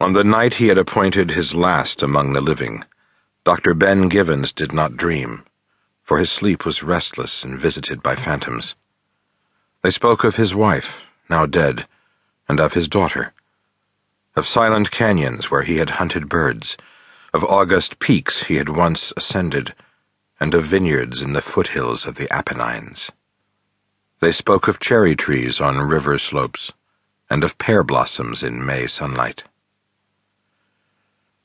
On the night he had appointed his last among the living, Dr. Ben Givens did not dream, for his sleep was restless and visited by phantoms. They spoke of his wife, now dead, and of his daughter, of silent canyons where he had hunted birds, of august peaks he had once ascended, and of vineyards in the foothills of the Apennines. They spoke of cherry trees on river slopes, and of pear blossoms in May sunlight.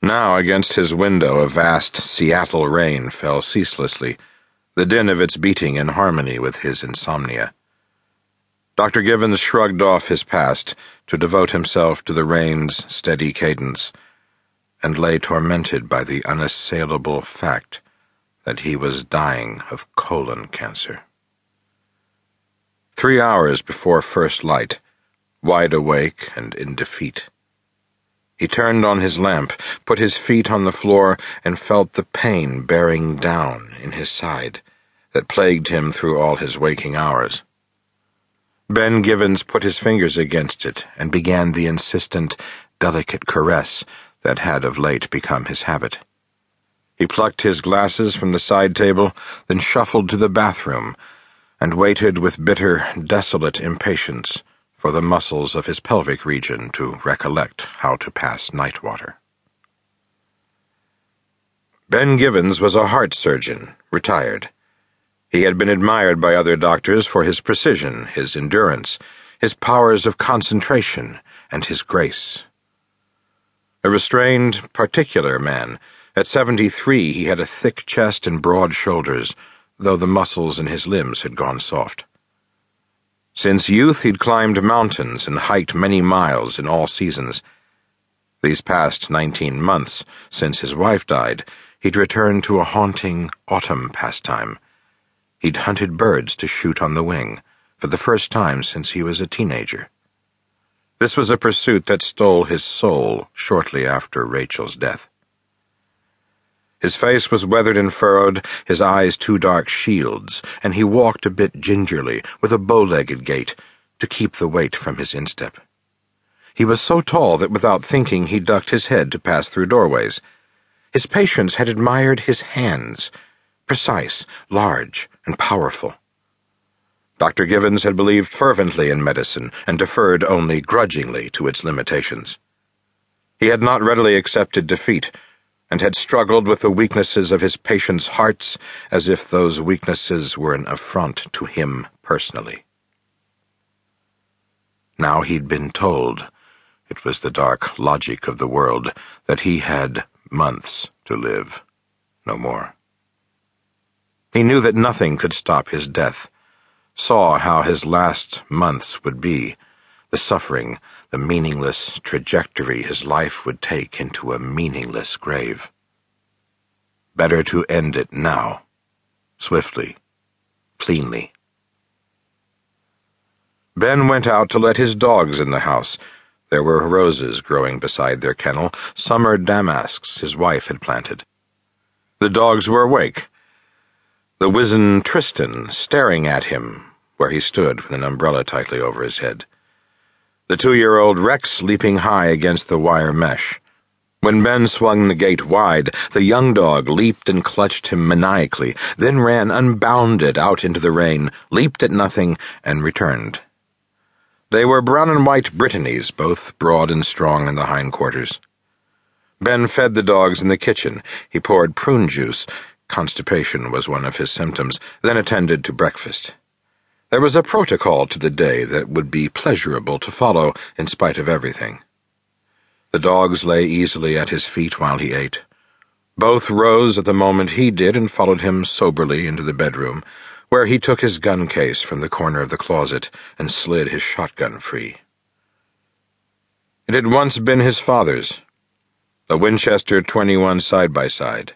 Now, against his window, a vast Seattle rain fell ceaselessly, the din of its beating in harmony with his insomnia. Dr. Givens shrugged off his past to devote himself to the rain's steady cadence, and lay tormented by the unassailable fact that he was dying of colon cancer. Three hours before first light, wide awake and in defeat, he turned on his lamp, put his feet on the floor, and felt the pain bearing down in his side that plagued him through all his waking hours. Ben Givens put his fingers against it and began the insistent, delicate caress that had of late become his habit. He plucked his glasses from the side table, then shuffled to the bathroom, and waited with bitter, desolate impatience for the muscles of his pelvic region to recollect how to pass night water. Ben Givens was a heart surgeon, retired. He had been admired by other doctors for his precision, his endurance, his powers of concentration, and his grace. A restrained, particular man, at seventy three he had a thick chest and broad shoulders, though the muscles in his limbs had gone soft. Since youth, he'd climbed mountains and hiked many miles in all seasons. These past nineteen months, since his wife died, he'd returned to a haunting autumn pastime. He'd hunted birds to shoot on the wing, for the first time since he was a teenager. This was a pursuit that stole his soul shortly after Rachel's death. His face was weathered and furrowed, his eyes two dark shields, and he walked a bit gingerly, with a bow-legged gait, to keep the weight from his instep. He was so tall that without thinking he ducked his head to pass through doorways. His patients had admired his hands, precise, large, and powerful. Dr. Givens had believed fervently in medicine and deferred only grudgingly to its limitations. He had not readily accepted defeat and had struggled with the weaknesses of his patients' hearts as if those weaknesses were an affront to him personally. Now he'd been told, it was the dark logic of the world, that he had months to live, no more. He knew that nothing could stop his death, saw how his last months would be, the suffering, the meaningless trajectory his life would take into a meaningless grave. Better to end it now, swiftly, cleanly. Ben went out to let his dogs in the house. There were roses growing beside their kennel, summer damasks his wife had planted. The dogs were awake. The wizen Tristan staring at him where he stood with an umbrella tightly over his head the two year old Rex leaping high against the wire mesh. When Ben swung the gate wide, the young dog leaped and clutched him maniacally, then ran unbounded out into the rain, leaped at nothing, and returned. They were brown and white Brittanies, both broad and strong in the hindquarters. Ben fed the dogs in the kitchen. He poured prune juice. Constipation was one of his symptoms, then attended to breakfast. There was a protocol to the day that would be pleasurable to follow in spite of everything. The dogs lay easily at his feet while he ate. Both rose at the moment he did and followed him soberly into the bedroom, where he took his gun case from the corner of the closet and slid his shotgun free. It had once been his father's, a Winchester 21 side by side.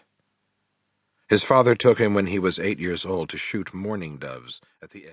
His father took him when he was eight years old to shoot mourning doves at the edge.